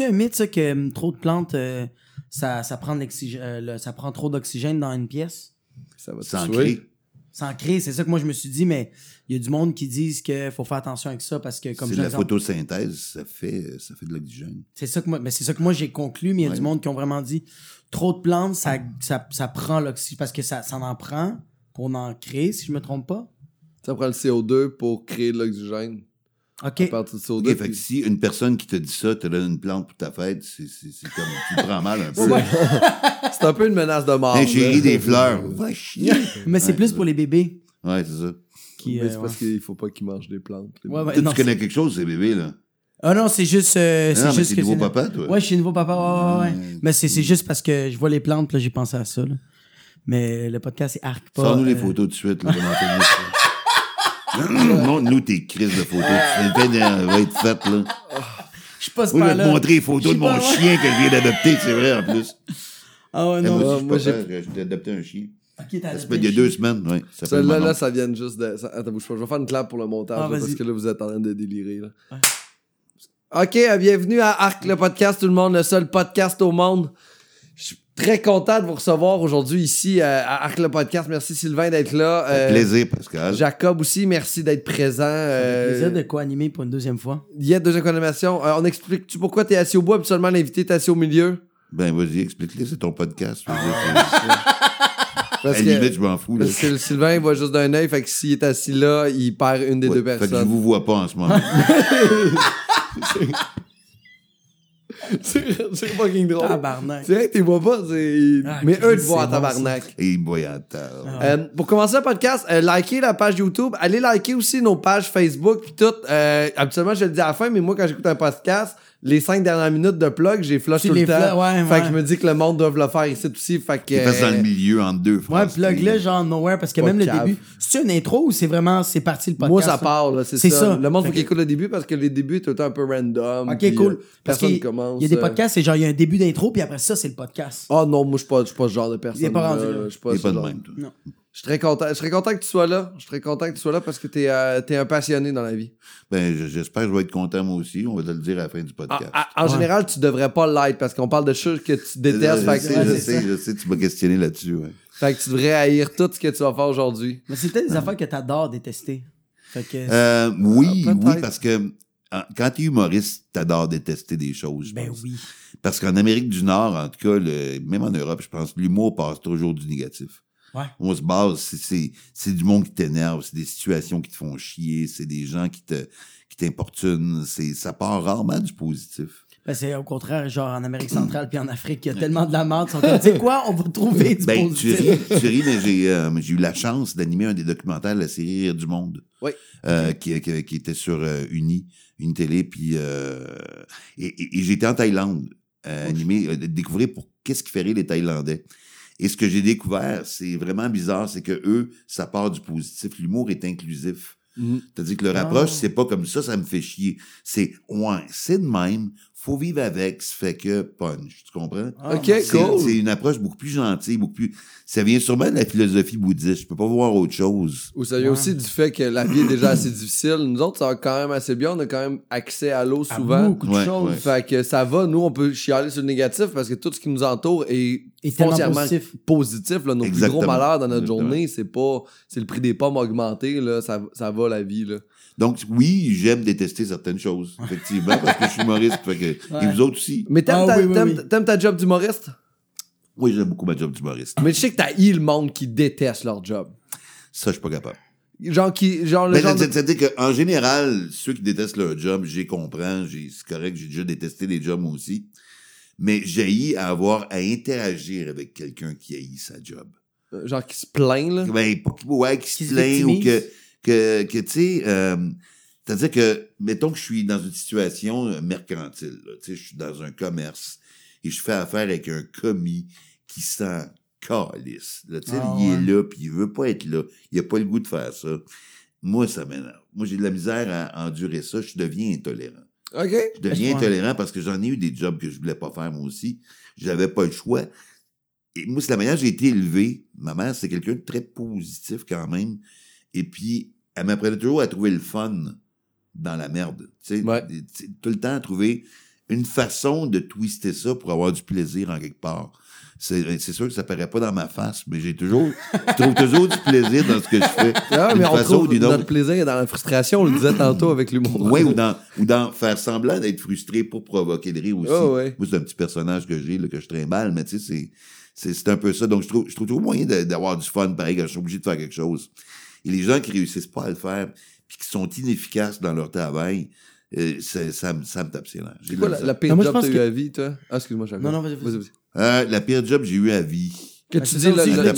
C'est un mythe ça que hum, trop de plantes euh, ça ça prend de euh, le- ça prend trop d'oxygène dans une pièce? Ça va. Sans créer, c'est ça que moi je me suis dit mais il y a du monde qui disent qu'il faut faire attention avec ça parce que comme C'est j'ai la exemple- photosynthèse, ça fait, ça fait de l'oxygène. C'est ça que moi, mais c'est ça que moi j'ai conclu, mais il y a Ouais. du monde qui ont vraiment dit trop de plantes, ça, ça, ça prend l'oxygène parce que ça, ça en prend pour en créer, si je me trompe pas. Ça prend le CO2 pour créer de l'oxygène. Ok. À partir du CO2. Ok, fait puis- que si une personne qui te dit ça te donne une plante pour ta fête, c'est c'est- c'est comme tu le prends mal un peu. Ouais. C'est un peu une menace de mort. Hey, là. chérie, des fleurs. Va chier. Mais c'est Ouais, plus pour les bébés Ouais, c'est ça. qui. Mais euh, c'est ouais. parce qu'il faut pas qu'ils mangent des plantes. Ouais. Toi, non, tu connais quelque chose, ces bébés, là? Ah non, c'est juste. euh, c'est non, mais juste que nouveau c'est- papa, toi. Ouais, je suis nouveau papa. Ouais, ouais, ouais. Mais c'est c'est juste parce que je vois les plantes, puis là j'ai pensé à ça. là. Mais le podcast c'est arc pas. Sors-nous les euh, photos tout de suite, là, Montre-nous tes crises de photos. De- va être faite, là. Je suis pas ce Moi, je vais te là. montrer les photos Je de mon pas, chien que je viens d'adopter, c'est vrai, en plus. Ah ouais, non. moi, aussi, moi, je j'ai- suis pas j'ai adopté un chien? Ok, t'as Ça fait il y a deux semaines, fait Celle-là, là, ça vient juste de. ça- Attends, bouge pas. Je vais faire une clap pour le montage Ah, là, parce que là, vous êtes en train de délirer. Là. Ouais. Ok, euh, bienvenue à Arc le podcast, tout le monde, le seul podcast au monde. Très content de vous recevoir aujourd'hui ici euh, à Arc le podcast. Merci Sylvain d'être là. Euh, plaisir, Pascal. Jacob aussi, merci d'être présent. Euh, plaisir de co-animer pour une deuxième fois. Il y a deuxième animation. Euh, on explique-tu pourquoi t'es assis au bois, habituellement l'invité est assis au milieu? Ben, vas-y, explique-le, c'est ton podcast. Je veux dire, c'est- Parce limite, je m'en fous, là. parce que Sylvain il voit juste d'un œil, fait que s'il est assis là, il perd une des Ouais, deux Fait que je personnes. vous vois pas en ce moment. c'est c'est fucking drôle. Tabarnak. C'est vrai que tu vois pas, c'est... Ah, mais eux te voient tabarnak. Et. Ah. Euh, pour commencer le podcast, euh, likez la page YouTube, allez liker aussi nos pages Facebook puis tout. Euh, habituellement, je le dis à la fin, mais moi, quand j'écoute un podcast, les cinq dernières minutes de plug, j'ai flush tout le temps. ouais, fait ouais. que je me dis que le monde doit le faire ici aussi. Fait que... Il passe dans le euh, milieu entre deux Ouais, plug là genre nowhere parce que Pas même le cave. début. C'est une intro ou c'est vraiment c'est parti le podcast? moi, ça part, là, c'est ça. ça. Le monde faut qu'il écoute le début parce que les débuts est tout le temps un peu random. Ok, puis, cool. euh, Parce personne qu'il commence. Il y a des euh, podcasts, c'est genre il y a un début d'intro puis après ça c'est le podcast. Oh non, moi, je suis pas, pas ce genre de personne. Il est pas rendu là. Je suis pas Il pas de même, toi. Non. Je très content. Je serais content que tu sois là. Je serais content que tu sois là parce que t'es euh, t'es un passionné dans la vie. Ben, je- j'espère que je vais être content moi aussi. On va te le dire à la fin du En, podcast. en- en général, tu devrais pas l'être parce qu'on parle de choses que tu je, détestes. que, sais, je sais, je sais, tu m'as questionné là-dessus. Ouais. fait que tu devrais haïr tout ce que tu vas faire aujourd'hui. Mais c'est peut-être des affaires que t'adores détester. Fait que Euh, oui, Ah, oui, parce que euh, quand tu es humoriste, t'adores détester des choses. je ben pense. oui. Parce qu'en Amérique du Nord, en tout cas, le- même en Europe, je pense, l'humour passe toujours du négatif. Ouais. On se base, c'est- c'est c'est du monde qui t'énerve, c'est des situations qui te font chier, c'est des gens qui te qui t'importunent, c'est ça part rarement du positif. Ben, c'est au contraire, genre en Amérique centrale puis en Afrique, il y a tellement de la merde. ils sont comme, Tu sais quoi, on va trouver du Ben, tu positif. ris, tu ris, mais j'ai euh, j'ai eu la chance d'animer un des documentaires de la série Rire du Monde. Oui. Euh, qui, qui, qui était sur euh, Uni, une télé, puis euh, et, et- et j'étais en Thaïlande, euh, animé, euh, découvrir pour qu'est-ce qui fait rire les Thaïlandais. Et ce que j'ai découvert, c'est vraiment bizarre, c'est que eux, ça part du positif. L'humour est inclusif. C'est-à-dire que leur Ah. approche, c'est pas comme ça, ça me fait chier. C'est, ouais, c'est de même, faut vivre avec, ça fait que punch. Tu comprends? Ah, Ok, C'est cool. c'est une approche beaucoup plus gentille, beaucoup plus. Ça vient sûrement de la philosophie bouddhiste. Je peux pas voir autre chose. Ou ça vient Ouais. aussi du fait que la vie est déjà assez difficile. Nous autres, ça va quand même assez bien. On a quand même accès à l'eau à souvent. beaucoup de Ouais, choses. ouais. Fait que ça va. Nous, on peut chialer sur le négatif parce que tout ce qui nous entoure est, Et foncièrement positif. positif, là. Nos plus gros malheurs dans notre Exactement. journée, c'est pas, c'est le prix des pommes augmenté, là. Ça, ça va la vie, là. Donc, oui, j'aime détester certaines choses, effectivement, parce que je suis humoriste. Fait que, Et vous autres aussi? Mais t'aimes, Ah ta, oui, oui, t'aimes- oui. t'aimes ta job d'humoriste? Oui, j'aime beaucoup ma job d'humoriste. Mais je sais que t'as eu le monde qui déteste leur job. Ça, je suis pas capable. Genre qui, genre le genre de- c'est- C'est-à-dire qu'en général, ceux qui détestent leur job, j'y comprends, j'ai- c'est correct, j'ai déjà détesté des jobs moi aussi. Mais j'ai à avoir à interagir avec quelqu'un qui haït sa job. genre qui se plaint, là. Ben, ouais, qui se plaint ou que, que, que tu sais, euh, c'est-à-dire que, mettons que je suis dans une situation euh, mercantile, tu sais, je suis dans un commerce et je fais affaire avec un commis qui s'en calisse. Là, tu sais, Ah, il ouais. est là, puis il veut pas être là. Il a pas le goût de faire ça. Moi, ça m'énerve. Moi, j'ai de la misère à endurer ça. Je deviens intolérant. OK. Je deviens intolérant parce que j'en ai eu des jobs que je voulais pas faire moi aussi. J'avais pas le choix. Et moi, c'est la manière dont j'ai été élevé. Ma mère, c'est quelqu'un de très positif quand même. Et puis, elle m'apprenait toujours à trouver le fun dans la merde. Tu sais, Ouais. tout le temps à trouver une façon de twister ça pour avoir du plaisir en quelque part. C'est c'est sûr que ça paraît pas dans ma face, mais j'ai toujours, je trouve toujours du plaisir dans ce que je fais. Ah, d'une mais on façon ou trouve notre autre. plaisir est dans la frustration, on le disait tantôt avec l'humour. Ouais, ou dans, ou dans faire semblant d'être frustré pour provoquer le rire aussi. Ah, ouais. Moi, c'est un petit personnage que j'ai, que je trimballe, mais tu sais, c'est, un peu ça. Donc, je trouve, je trouve toujours moyen d'avoir du fun, pareil, quand je suis obligé de faire quelque chose. Et les gens qui réussissent pas à le faire, puis qui sont inefficaces dans leur travail, euh, c'est- ça, me- ça me tape ses nerfs. C'est quoi la pire Non, moi, je job pense que t'as eu à vie, toi? Ah, excuse-moi, Jacques. Non, non, vas-y, vas-y. Euh, la pire job que j'ai eu à vie. Que Ben, tu c'est dis, ça là, là, voulais là,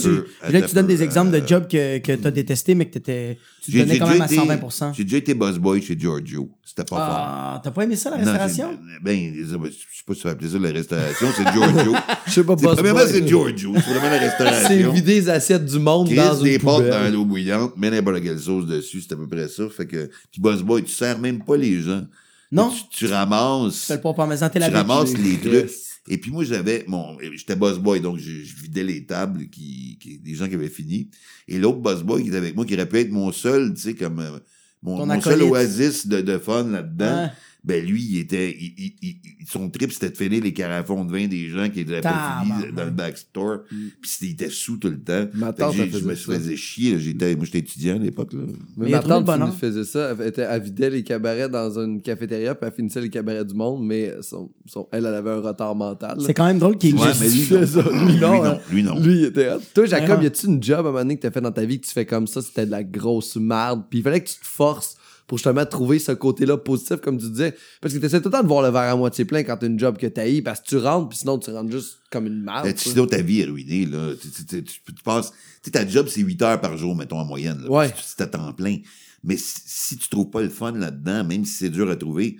tu- tu donnes des exemples de jobs que, que t'as détesté, mais que t'étais, tu donnais quand même à été- 120% J'ai déjà été boss boy chez Giorgio. C'était pas fort. Ah, t'as pas aimé ça, la restauration? ben, je sais pas si ça fait plaisir, la restauration, c'est Giorgio. je sais pas, C'est- boss Premièrement, boy. c'est Giorgio. C'est vraiment la C'est restauration. vider les assiettes du monde dans des une pâtes dans poubelle. l'eau bouillante, mets n'importe quelle sauce dessus, c'est à peu près ça. Fait que, puis boss boy, tu sers même pas les gens. Non? Tu, tu ramasses, Tu fais le pas parmesan, t'es la tu ramasses les trucs. Et puis moi, j'avais, mon, j'étais boss boy, donc je, je vidais les tables qui, qui, des gens qui avaient fini. Et l'autre boss boy qui était avec moi, qui aurait pu être mon seul, tu sais, comme, euh, mon, mon seul oasis de, de fun là-dedans. Ouais. Ben lui, il était, il, il- il- son trip c'était de finir les carafons de vin des gens qui étaient pas finis Tabarnak. dans le backstore. Puis c'était- il était sous tout le temps. Ma tante, je me faisais chier. J'étais, moi, j'étais étudiant à l'époque. Là. Mais ma tante faisait ça. Elle, était, elle vidait les cabarets dans une cafétéria, puis elle finissait les cabarets du monde, mais son, son- elle, elle avait un retard mental. là. C'est quand même drôle qu'il Ouais, mais lui, fait non. ça. Lui, Lui, non, non. hein. Lui, non. Lui, il était. Toi, Jacob, y a-tu une job à un moment donné que t'as fait dans ta vie que tu fais comme ça, c'était de la grosse merde, puis il fallait que tu te forces pour justement trouver ce côté-là positif, comme tu disais, parce que t'essaies tout le temps de voir le verre à moitié plein quand t'as une job que t'haïs, parce que tu rentres, puis sinon tu rentres juste comme une merde. Ben, tu- sinon, ta vie est ruinée. Là. Tu, tu, tu, tu- tu passes, tu sais, ta job, c'est 8 heures par jour, mettons, en moyenne. Là, Ouais. C'est à temps plein. Mais si, si tu trouves pas le fun là-dedans, même si c'est dur à trouver,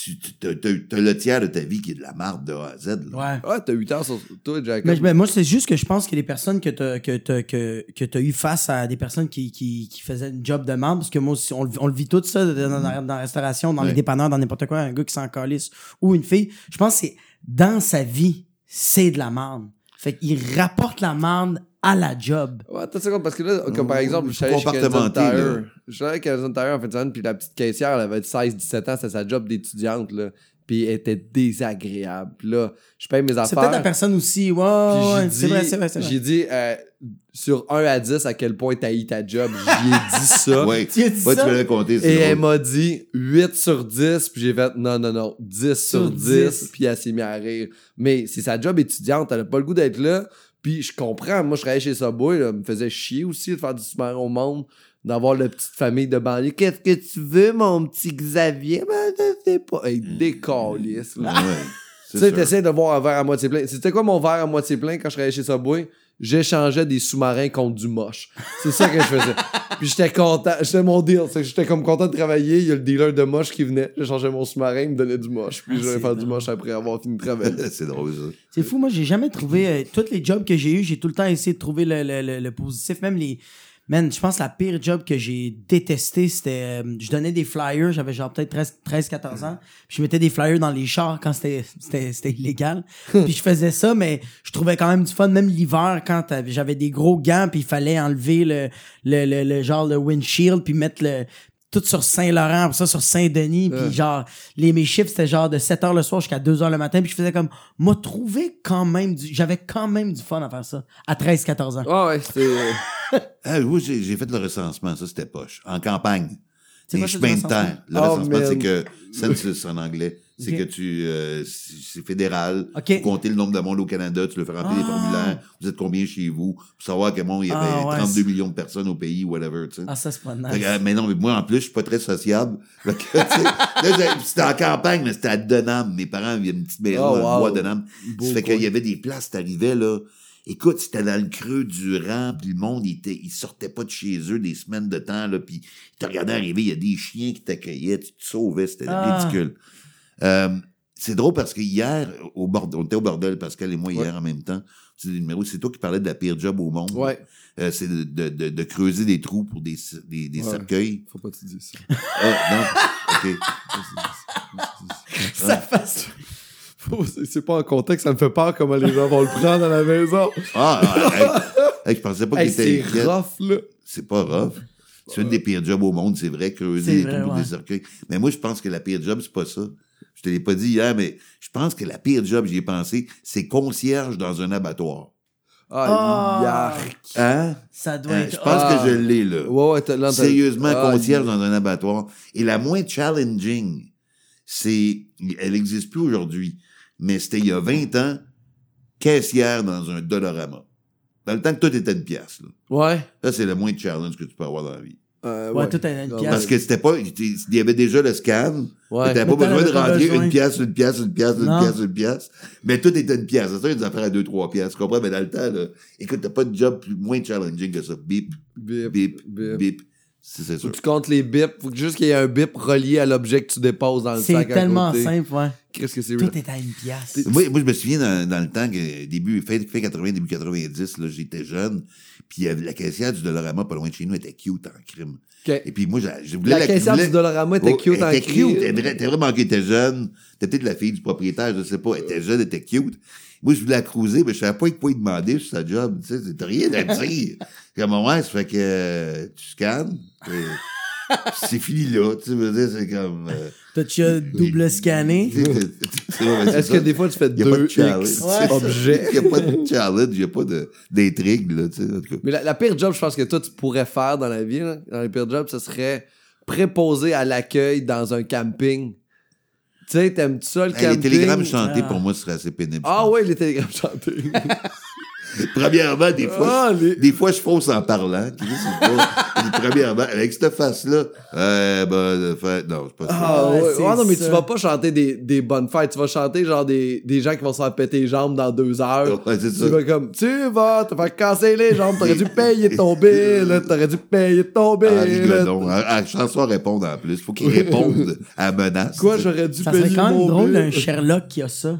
tu, tu t'as, t'as- t'as le tiers de ta vie qui est de la marde de A à Z. Là. Ouais. Ouais, t'as 8 heures sur toi, Jacob. Mais, mais moi, c'est juste que je pense que les personnes que t'as que t'as- que, que t'as eu face à des personnes qui, qui, qui faisaient une job de merde, parce que moi aussi, on, le- on le vit tout ça dans, dans, dans la restauration, dans les dépanneurs, dans n'importe quoi, un gars qui s'en calisse ou une fille. Je pense que c'est dans sa vie, c'est de la merde. Fait qu'il rapporte la merde à la job. Ouais, attends une seconde, parce que là, comme par exemple, je suis allé chez Canadian. Tire. Je suis allé chez Canadian Tire en fin de semaine, puis la petite caissière, elle avait 16-17 ans, c'était sa job d'étudiante, là. Puis elle était désagréable. Puis là, je paye mes C'est affaires. peut-être la personne aussi. Ouais, Puis j'ai ouais, c'est dit- vrai, c'est vrai, c'est vrai. J'ai dit, euh, sur 1 à 10, à quel point t'as eu ta job. J'y ai dit ça. Ouais. Tu as dit Ouais, tu ça? me l'as compté, Et c'est elle m'a dit 8 sur 10, puis j'ai fait non, non, non, 10 sur, Sur 10, 10. puis elle s'est mise à rire. Mais c'est sa job étudiante, elle a pas le goût d'être là, puis je comprends. Moi, je travaillais chez Subway, là, me faisait chier aussi de faire du super au monde, d'avoir la petite famille de banlieue. Qu'est-ce que tu veux, mon petit Xavier? Ben, je sais pas. Hey, décalisse, là. Ouais, Tu sais, t'essaies de voir un verre à moitié plein. C'était quoi mon verre à moitié plein quand je travaillais chez Subway? J'échangeais des sous-marins contre du moche. C'est ça que je faisais. Puis j'étais content. J'étais mon deal. C'est que j'étais comme content de travailler. Il y a le dealer de moche qui venait. J'échangeais mon sous-marin, il me donnait du moche. Puis Ah, j'allais faire du moche après avoir fini de travailler. c'est drôle, ça. C'est fou, moi, j'ai jamais trouvé. euh, tous les jobs que j'ai eu, j'ai tout le temps essayé de trouver le, le, le, le positif. Même les. Man, je pense que la pire job que j'ai détesté, c'était. euh, je donnais des flyers, j'avais genre peut-être 13-14 ans. Puis je mettais des flyers dans les chars quand c'était c'était c'était illégal. puis je faisais ça, mais je trouvais quand même du fun. Même l'hiver, quand j'avais des gros gants, puis il fallait enlever le, le, le, le genre le windshield, puis mettre le tout sur Saint-Laurent, après ça sur Saint-Denis, puis Ouais. genre les mes chiffres c'était genre de 7h le soir jusqu'à 2h le matin, puis je faisais comme m'a trouvé quand même du j'avais quand même du fun à faire ça à 13 14 ans. Ah ouais, c'était. Ah, oui, j'ai j'ai fait le recensement, ça c'était poche. En campagne. C'est Les chemins de terre. Le Oh, recensement, man. c'est que, census en anglais, c'est que tu, euh, c'est fédéral. OK. Vous comptez le nombre de monde au Canada, tu le fais remplir les Ah. formulaires. Vous êtes combien chez vous? Pour savoir que bon, il y avait Ah, ouais, 32 c'est- millions de personnes au pays, whatever, tu sais. Ah ça c'est pas nice. que, mais non, mais moi, en plus, je suis pas très sociable. C'était en campagne, mais c'était à Denham. Mes parents avaient une petite maison Oh, wow. bois de Denham. Ça fait qu'il y avait des places, t'arrivais, là. Écoute, c'était dans le creux du rang, puis le monde, il, était, il sortait pas de chez eux des semaines de temps, là, puis il te regardait arriver, il y a des chiens qui t'accueillaient, tu te sauvais, c'était Ah. ridicule. Euh, c'est drôle parce que hier, au bordel, on était au bordel, Pascal et moi, hier en même temps. C'est des numéros, c'est toi qui parlais de la pire job au monde. Ouais. Euh, c'est de, de, de, de creuser des trous pour des, des, des Ouais. cercueils. Faut pas te dire ça. Ah, non? OK. Ça fasse c'est- pas en contexte, ça me fait peur comment les gens vont le prendre à la maison. Ah, ah, hey, hey, je pensais pas Hey, qu'il était c'est rough, là. C'est pas rough. C'est une des pires jobs au monde, c'est vrai, creuser des trous pour des cercueils. Mais moi, je pense que la pire job, c'est pas ça. Je te l'ai pas dit hier, mais je pense que la pire job, j'y ai pensé, c'est concierge dans un abattoir. Ah. Ah, yark. Hein? Ça doit Hein, être. je pense Ah. que je l'ai, là. Ouais, ouais, t'as- là, t'as- Sérieusement, Ah, concierge dans un abattoir. Et la moins challenging, c'est, elle n'existe plus aujourd'hui, mais c'était il y a 20 ans, caissière dans un Dollarama. Dans le temps que tout était une pièce, là. Ouais. Ça, c'est le moins de challenge que tu peux avoir dans la vie. Euh, Ouais, tout est une pièce. Parce que c'était pas, il y avait déjà le scan. Ouais. T'avais pas besoin de rentrer besoin. une pièce, une pièce, une pièce, une Non. pièce, une pièce. Mais tout était une pièce. C'est ça, des affaires à deux, trois pièces. Tu comprends? Mais dans le temps, là, écoute, t'as pas de job plus, moins challenging que ça. Bip, Bip, bip, bip. bip. C'est c'est Faut sûr. que tu comptes les bips. Faut que juste qu'il y ait un bip relié à l'objet que tu déposes dans le C'est sac à tellement côté. simple, ouais. Qu'est-ce que c'est? Tout est à une pièce. Moi, moi, je me souviens dans, dans le temps que début, fin, fin 80, début 90, là, j'étais jeune. Puis euh, la caissière du Dollarama, pas loin de chez nous, était cute en crime. Ok. Et puis moi, je, voulais La la caissière voulais- du Dollarama était Oh, cute en elle était crime. cute. Elle était vra- était vraiment cute. Elle était jeune. C'était peut-être la fille du propriétaire, je sais pas. Elle était jeune, elle était cute. Moi, je voulais la cruiser, mais je savais pas quoi lui demander sur sa job. Tu sais, t'as rien à dire. Comme, ouais, ça fait que euh, tu scannes. C'est fini là. Tu veux dire, c'est comme... euh, T'as-tu as double scanné? Est-ce que des fois tu fais deux. X objets? Il n'y a pas de challenge, il n'y a pas de- d'intrigue, là, tu sais, en tout cas. Mais la, la pire job, je pense que toi, tu pourrais faire dans la vie, là, dans les pires jobs, ce serait préposer à l'accueil dans un camping. Tu sais, t'aimes-tu ça, le Hey, camping? les télégrammes chantés, Ah. pour moi, ce serait assez pénible. Ah ouais, les télégrammes chantés. Premièrement, des fois, Ah, les- des fois, je fausse en parlant. Pas- Premièrement, avec cette face-là, euh, ben, fait, non, c'est pas ça. Ah Ouais, ouais, non, mais ça. tu vas pas chanter des, des bonnes fêtes. Tu vas chanter genre des, des gens qui vont se faire péter les jambes dans deux heures. Ouais, c'est Tu ça. vas comme, tu vas te faire casser les jambes, t'aurais dû payer ton bill, t'aurais dû payer ton bill. À, à chanson à répondre en plus. Faut qu'il réponde à la menace. Quoi, j'aurais dû Ça payer serait quand même mon drôle bill? d'un Sherlock qui a ça.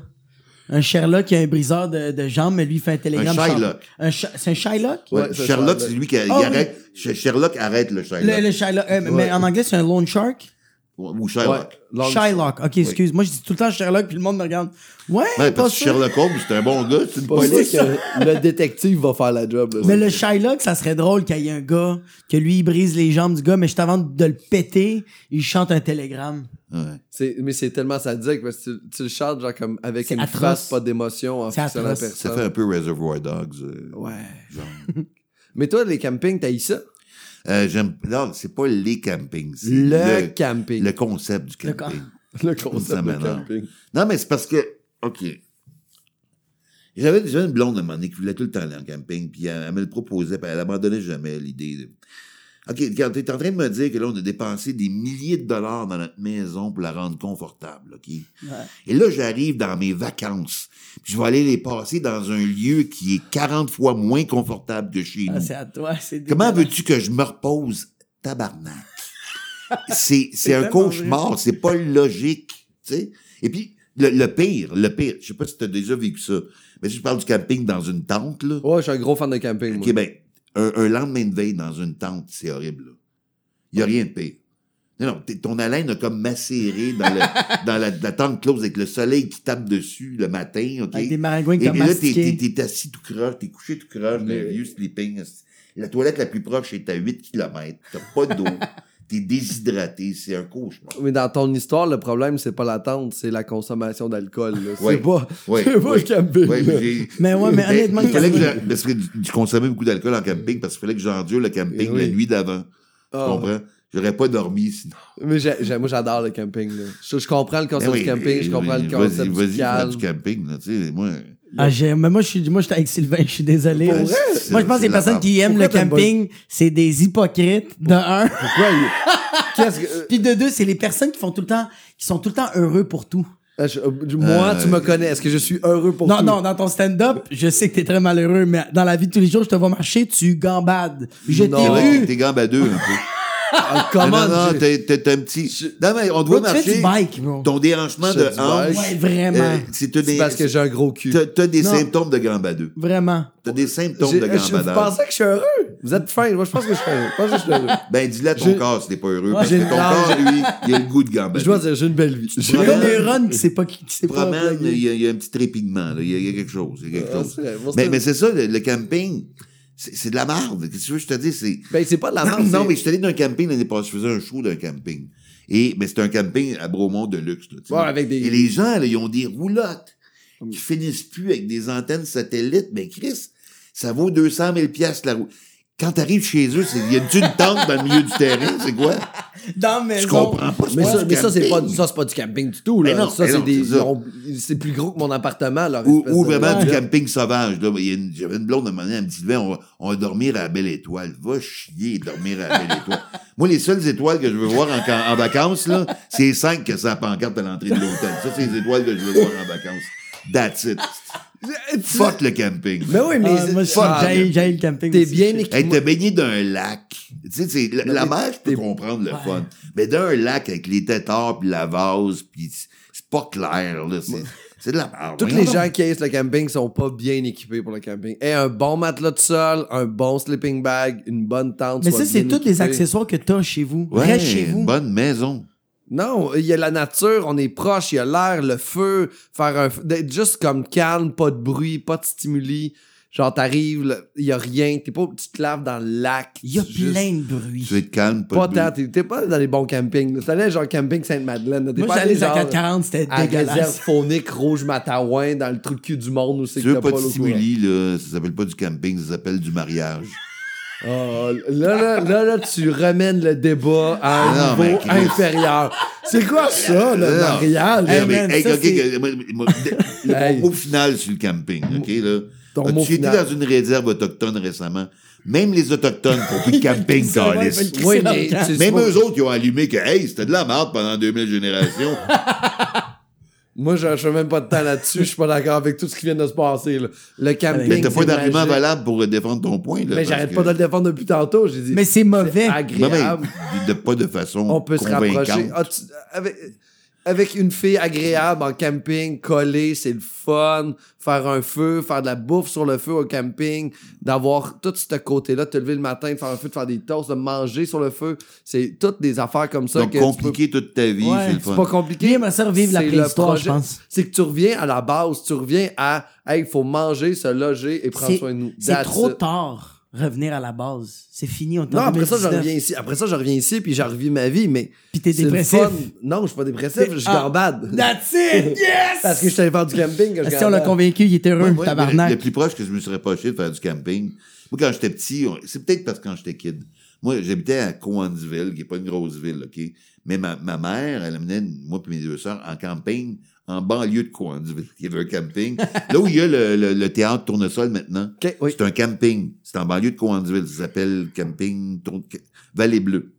Un Sherlock qui a un briseur de, de jambes, mais lui il fait un télégramme. Un Shylock. Un Sh- c'est un Shylock? Ouais, c'est Sherlock, Sherlock. c'est lui qui a- il Ah, oui. arrête. Sh- Sherlock arrête le Shylock. Le, le Shylock. euh, Mais en anglais, c'est un loan shark. Ou Sherlock. Ouais. Shylock. Ok, excuse. Moi, je dis tout le temps Sherlock, puis le monde me regarde. Ouais, Ouais, pas parce que. Sherlock Holmes, c'est un bon gars, c'est une police. que le détective va faire la job. là. Mais le Shylock, ça serait drôle qu'il y ait un gars, que lui, il brise les jambes du gars, mais juste avant de le péter, il chante un télégramme. Ouais. Mais c'est tellement sadique parce que tu, tu le chantes genre comme avec une atroce. face, pas d'émotion en fixant la personne. Ça fait un peu Reservoir Dogs. euh, Ouais. genre. Mais toi, les campings, t'as eu ça? Euh, j'aime, non, c'est pas les campings. c'est Le, camping. le concept du Le camping. Le concept de m'énerve. camping. Non, mais c'est parce que, OK. J'avais j'avais une blonde à un moment donné qui voulait tout le temps aller en camping, puis elle, elle me le proposait, puis elle abandonnait jamais l'idée. De... OK, quand t'es en train de me dire que là, on a dépensé des milliers de dollars dans notre maison pour la rendre confortable, OK? Et là, j'arrive dans mes vacances, puis je vais aller les passer dans un lieu qui est 40 fois moins confortable que chez Ah, nous. c'est à toi, c'est Comment veux-tu que je me repose? Tabarnak. c'est, c'est un cauchemar, c'est pas logique, tu sais? Et puis, le, le pire, le pire, je sais pas si t'as déjà vécu ça, mais si je parle du camping dans une tente, là, Ouais, je suis un gros fan de camping. moi. ok, ben, un, un lendemain de veille dans une tente, c'est horrible, là. Y a rien de pire. Non, non, ton haleine a comme macéré dans, le, dans la, la tente close avec le soleil qui tape dessus le matin, OK? Avec des maringouins Et, comme et là, t'es, assis tout croche, t'es couché tout croche, un vieux sleeping. La toilette la plus proche est à 8 km. T'as pas d'eau. t'es déshydraté. C'est un cauchemar. Mais dans ton histoire, le problème, c'est pas la tente, c'est la consommation d'alcool. là. C'est Ouais. pas, Ouais, c'est pas ouais. le camping. Ouais, là. mais j'ai- Mais ouais, mais honnêtement, il fallait que Camping- je, parce que je consommais beaucoup d'alcool en camping parce qu'il fallait que j'endure le camping oui. la nuit d'avant. Tu Ah. comprends? J'aurais pas dormi sinon. Mais j'ai- j'ai- moi, j'adore le camping. là. Je, je comprends le concept oui, du camping, je comprends oui, le concept Vas-y, du vas-y, calme. du camping, là, tu sais, moi. Ah, j'ai- mais moi, je suis, moi, j'étais avec Sylvain, je suis désolé. Pour là. vrai? Moi, je pense que les personnes la qui aiment Pourquoi le t'aimes camping, c'est des hypocrites, de un. Pourquoi il- Qu'est-ce que. euh, Puis de deux, c'est les personnes qui font tout le temps, qui sont tout le temps heureux pour tout. euh, je- euh, moi, Euh, tu me connais. Est-ce que je suis heureux pour non, tout? non, dans ton stand-up, je sais que t'es très malheureux, mais dans la vie de tous les jours, je te vois marcher, tu gambades. Je Non. T'ai vu. t'es gambadeux un peu. Ah, Non, comment non, non, j'ai- t'es, t'es un petit. Non, mais on doit Bro, tu fais du marcher. bike, bro. Ton déhanchement Je de fais du hanche. bike. Ouais, vraiment. euh, c'est t'as C'est des, parce que j'ai un gros cul. t'as, t'as des Non. symptômes de gambadeux. Vraiment. T'as des symptômes J'ai- de je- Vous gambadage. pensez que je suis heureux? Vous êtes fin. Moi, je pense que je suis heureux. Je pense que je suis heureux. Ben, dis-le à ton J'ai- corps si t'es pas heureux. Parce que j'ai- ton non, corps, lui, il a le goût de gambader. Je dois dire, j'ai une belle vie. Tu Il y a un neurones qui sait pas qui qui sait pas. blaguer. il y, a, il y a un petit trépignement, là. Il y a, il y a quelque chose. Il y a quelque Ah, chose. Mais, c'est- mais c'est ça, le, le camping, c'est, de la merde. Qu'est-ce que tu veux que je te dise? C'est, Ben, c'est pas de la non, merde. non, c'est- mais je suis allé dans un camping l'année passée. Je faisais un show d'un camping. Et ben, c'est un camping à Bromont de luxe. Là. Ouais, avec des- Et les gens, là, ils ont des roulottes qui finissent plus avec des antennes satellites. Mais Chris, ça vaut 200 000 piastres la roue. Quand t'arrives chez eux, c'est- y a une tente dans le milieu du terrain, c'est quoi? Dans la Je maison. comprends pas. Mais ça, mais ça c'est pas, ça, c'est pas du camping du tout, là. Mais non, ça, c'est non, des, c'est plus gros que mon appartement, leur Ou, de- vraiment du camping sauvage. Là. Il y a une- J'avais une blonde de manière, elle me dit, Sylvain, on va, on va dormir à la Belle Étoile. Va chier, dormir à la Belle Étoile. Moi, les seules étoiles que je veux voir en, en vacances, là, c'est les cinq que ça pancarte à l'entrée de l'hôtel. Ça, c'est les étoiles que je veux voir en vacances. That's it. Fuck le camping. Mais oui, mais Ah, moi, je- fuck, j'ai j'ai le camping. t'es aussi. bien Hey, équipé. t'es baigné d'un lac. Tu sais, c'est, la, la mer, je peux comprendre le Ouais. fun. Mais d'un lac avec les tétards puis la vase puis c'est- pas clair, là. C'est, c'est de la merde. Tous Voyons les gens qui haïssent le camping sont pas bien équipés pour le camping. Et un bon matelas de sol, un bon sleeping bag, une bonne tente. Mais ça, c'est tous les accessoires que t'as chez vous. Ouais, Reste chez une vous. bonne maison. Non, il y a la nature, on est proche, il y a l'air, le feu, faire un feu, d'être juste comme calme, pas de bruit, pas de stimuli. Genre, t'arrives, il y a rien, t'es pas, tu te laves dans le lac. Il y a juste- plein de bruit. Tu être calme, pas, Pas de bruit. t'es t'es pas dans les bons campings. T'allais genre camping Sainte-Madeleine. T'es Moi, pas j'allais allé à genre 440, c'était à réserve dégueulasse. phonique rouge Matawan dans le trou de cul du monde où c'est Tu que veux t'as pas pas de stimuli, là, ça s'appelle pas du camping, ça s'appelle du mariage. Oh, là, là, là, là, tu remènes le débat à un Non, niveau inférieur. C'est quoi ça, le Non. mariage? Hey, Non, mais, man, hey, ça, ok, c'est- ok, moi- moi- mon Hey. mot final sur le camping, OK, là. Été final. dans une réserve autochtone récemment? Même les autochtones font plus de camping, le Oui, mais tu- Même eux autres qui ont allumé que, hey, c'était de la merde pendant 2000 générations. Moi, je je fais même pas de temps là-dessus. Je suis pas d'accord avec tout ce qui vient de se passer. là. Le camping. Mais t'as pas d'argument valable pour défendre ton point, là. Mais j'arrête que- pas de le défendre depuis tantôt. J'ai dit. Mais c'est mauvais. Non, mais agréable. de, pas de façon On peut se convaincante. rapprocher. Ah, tu- avec, avec une fille agréable en camping, collée, c'est le fun. Faire un feu, faire de la bouffe sur le feu au camping, d'avoir tout ce côté-là, de te lever le matin, de faire un feu, de faire des toasts, de manger sur le feu. C'est toutes des affaires comme ça Donc, que tu peux- compliquer toute ta vie, Ouais, c'est le C'est fun. pas compliqué. Aimerait ça revivre la C'est préhistoire, je projet. pense. C'est que tu reviens à la base, tu reviens à, hey, il faut manger, se loger et prendre C'est soin de nous. c'est trop it. tard revenir à la base. C'est fini, on Non, en après ça, je 2019. reviens ici. Après ça, je reviens ici, puis je revis ma vie, mais. Puis t'es dépressif. fun. Non, je suis pas dépressif, je Ah. gambade. That's it! Yes! Parce que je t'allais faire du camping que je Si on l'a convaincu, il était heureux, moi, le, tabarnak. le plus proche que je me serais proché de faire du camping, moi, quand j'étais petit, on- c'est peut-être parce que quand j'étais kid. Moi, j'habitais à Coansville, qui est pas une grosse ville, OK? Mais ma, ma mère, elle amenait moi et mes deux sœurs en camping, en banlieue de Coansville. Il y avait un camping. là où il y a le, le, le théâtre Tournesol maintenant, oui. c'est un camping. C'est en banlieue de Coansville. Ça s'appelle Camping Tourne- Vallée Bleue,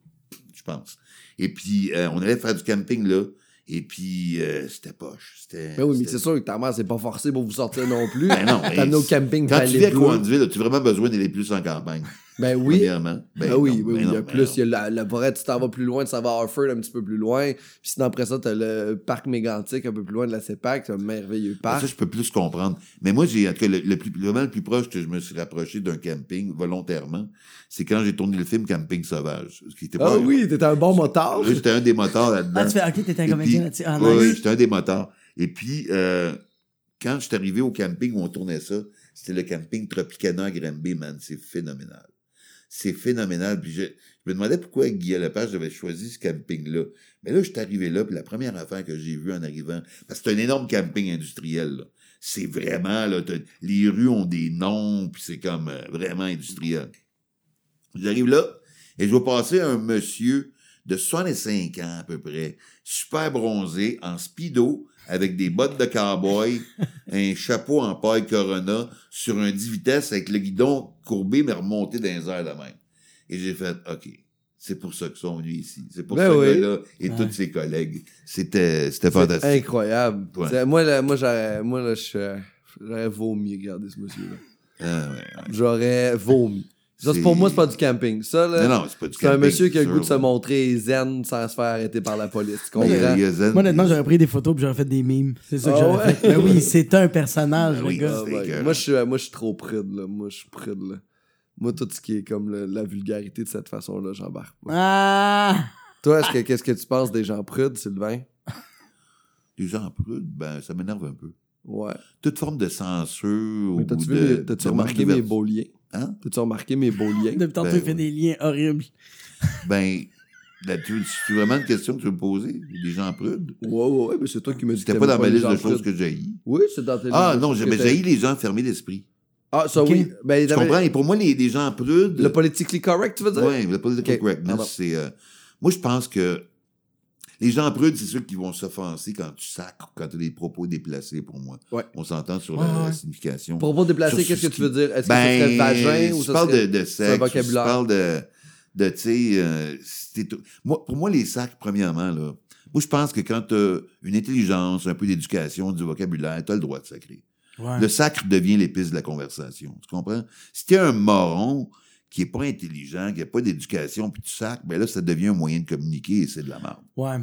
je pense. Et puis, euh, on allait faire du camping là. Et puis, euh, c'était poche. C'était, Ben oui, mais c'est sûr que ta mère s'est pas forcée pour vous sortir non plus. Ben non, mais T'amener au camping Quand tu vis à Bleue. Coansville, as-tu vraiment besoin d'aller plus en campagne? Ben oui. Premièrement. Ben Ben oui, non, oui, ben oui. non, il y a plus, il y a la, la forêt, tu t'en vas plus loin, tu t'en vas à Harford un petit peu plus loin. Puis sinon, après ça, t'as le parc mégantique un peu plus loin de la CEPAC, c'est un merveilleux Ben, parc. Ça, je peux plus comprendre. Mais moi, j'ai, en tout cas, le, le plus, vraiment le plus proche que je me suis rapproché d'un camping volontairement, c'est quand j'ai tourné le film Camping Sauvage. Ce qui était Ah pas- oui, t'étais un bon motard. Là, j'étais un des moteurs là-dedans. Ah, tu fais, ok, t'es un comédien là-dessus. Ah, Oui, oui, j'étais un des motards. Et puis, euh, quand je suis arrivé au camping où on tournait ça, c'était le camping Tropicana à Granby, man. C'est phénoménal. C'est phénoménal. Puis je, je me demandais pourquoi Guillaume Lepage avait choisi ce camping-là. Mais là, je suis arrivé là, puis la première affaire que j'ai vue en arrivant, parce que c'est un énorme camping industriel. C'est vraiment, là, les rues ont des noms, puis c'est comme euh, vraiment industriel. J'arrive là, et je vois passer un monsieur de 65 ans à peu près, super bronzé, en speedo, avec des bottes de cowboy, un chapeau en paille Corona, sur un 10 vitesses avec le guidon courbé mais remonté dans les airs de même. Et j'ai fait, OK, c'est pour ça qu'ils sont venus ici. C'est pour Ben ce oui. gars-là et Ouais. tous ses collègues. C'était, c'était fantastique. incroyable. Ouais. Moi, là, moi, j'aurais, moi, là, je- j'aurais vomi regarder ce monsieur-là. Ah, ouais. J'aurais vomi. Ça, pour moi, c'est pas du camping. Ça, là, Non, non, c'est pas du c'est un camping, monsieur qui a le goût de se montrer zen sans se faire arrêter par la police. Tu Il y a- comprends? il y a Zen- Moi, honnêtement, j'aurais pris des photos puis j'aurais fait des mimes. C'est ça que Ah j'aurais ouais? fait. Ben oui, c'est un personnage, Ben le oui. gars. Ah, c'est ouais. écœurant. Moi, je suis, moi, je suis trop prude, là. Moi, je suis prude, là. Moi, tout ce qui est comme le- la vulgarité de cette façon-là, j'embarque pas. Ah! Toi, est-ce que, qu'est-ce que tu penses des gens prudes, Sylvain? Les gens prudes, ben, ça m'énerve un peu. Ouais. Toute forme de censure Mais ou t'as-tu, de, vu mes- t'as-tu remarqué mes beaux liens? Hein? T'as-tu remarqué mes beaux liens? Depuis tantôt, Ben il fait oui. des liens horribles. Ben, là-dessus, c'est vraiment une question que tu veux me poser? Des gens prudes? Ouais, ouais, ouais, mais c'est toi qui me dis C'était pas dans ma les liste de choses que j'ai haïs. Oui, c'est dans tes Ah non, j'ai les gens fermés d'esprit. Ah, ça oui. Ben, Tu comprends? Et pour moi, les, les gens prudes. Le politically correct, tu veux dire? Oui, le political Ok, correctness, c'est. euh, moi, je pense que les gens prudes, c'est ceux qui vont s'offenser quand tu sacres, quand tu as des propos déplacés pour moi. Ouais. On s'entend sur Ouais, la ouais. signification. Propos déplacés, qu'est-ce que tu veux dire? Est-ce que Ben, ça serait vagin ou tu ça parles serait... de, c'est sexe, tu vocabulaire? parles de, de tu sais, euh, c'est tout- moi, pour moi, les sacs, premièrement, là, moi, je pense que quand tu as une intelligence, un peu d'éducation, du vocabulaire, tu as le droit de sacrer. Ouais. Le sacre devient l'épice de la conversation. Tu comprends? Si t'es un moron qui est pas intelligent, qui a pas d'éducation, puis tu sacres, ben là, ça devient un moyen de communiquer et c'est de la merde. Ouais.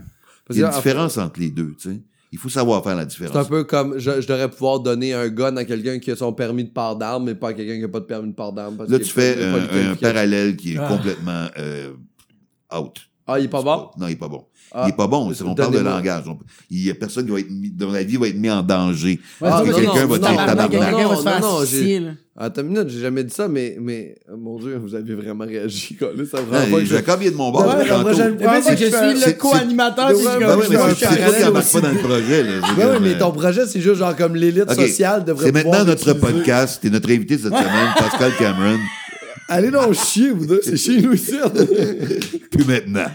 Il y a une différence entre les deux, tu sais. Il faut savoir faire la différence. C'est un peu comme je, je devrais pouvoir donner un gun à quelqu'un qui a son permis de port d'armes, mais pas à quelqu'un qui n'a pas de permis de port d'armes. parce Là, tu fais un, parallèle qui est Ah. complètement euh, out. Ah, il est pas bon? Non, il est pas bon. Ah. Il est pas bon. c'est- On parle de langage. On- Il y a personne qui va être mis, dont la vie va être mise en danger. Ouais, Ah, que pas non, quelqu'un non, va non, dire non, tabarnak. Non, non, asphyxier, là. Attends une minute, j'ai jamais dit ça, mais, mais mon Dieu, vous avez vraiment réagi. Là, ça Non, vraiment pas que je- Jacob, il est de mon bord. Ouais, fois, c'est que je suis le co-animateur. c'est- Ouais, oui, je toi qui embarque pas dans le projet. Je Ouais, ouais, mais ton projet, c'est juste genre comme l'élite sociale devrait C'est maintenant notre podcast. T'es notre invité cette semaine, Pascal Cameron. Allez donc chier, vous deux, c'est chez nous ici. Puis maintenant.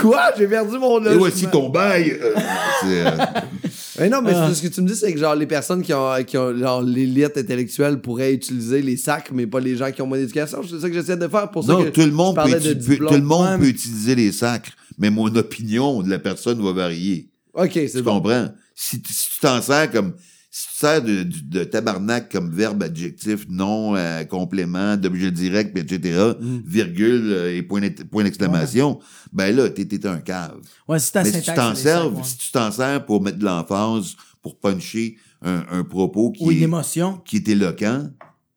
Quoi? J'ai perdu mon Et logement. voici ton bail. Euh, c'est, euh, Mais non, mais Ah. ce que tu me dis, c'est que genre les personnes qui ont, qui ont genre l'élite intellectuelle pourraient utiliser les sacs, mais pas les gens qui ont moins d'éducation. C'est ça que j'essaie de faire. Pour ça non, que tout le monde, peut, de peut- tout le monde peut utiliser les sacres, mais mon opinion de la personne va varier. Ok, Tu c'est bon. comprends? Si, tu- si tu t'en sers comme. Si tu sers de, de- de tabarnak comme verbe adjectif, non, euh, complément, d'objet direct, etc., Mm. virgule euh, et point, point d'exclamation, ben là, t'es t'es un cave. Ouais, si Mais si tu t'en sers, ouais. si tu t'en sers pour mettre de l'emphase, pour puncher un, un propos qui, Ou une est, émotion. qui est éloquent,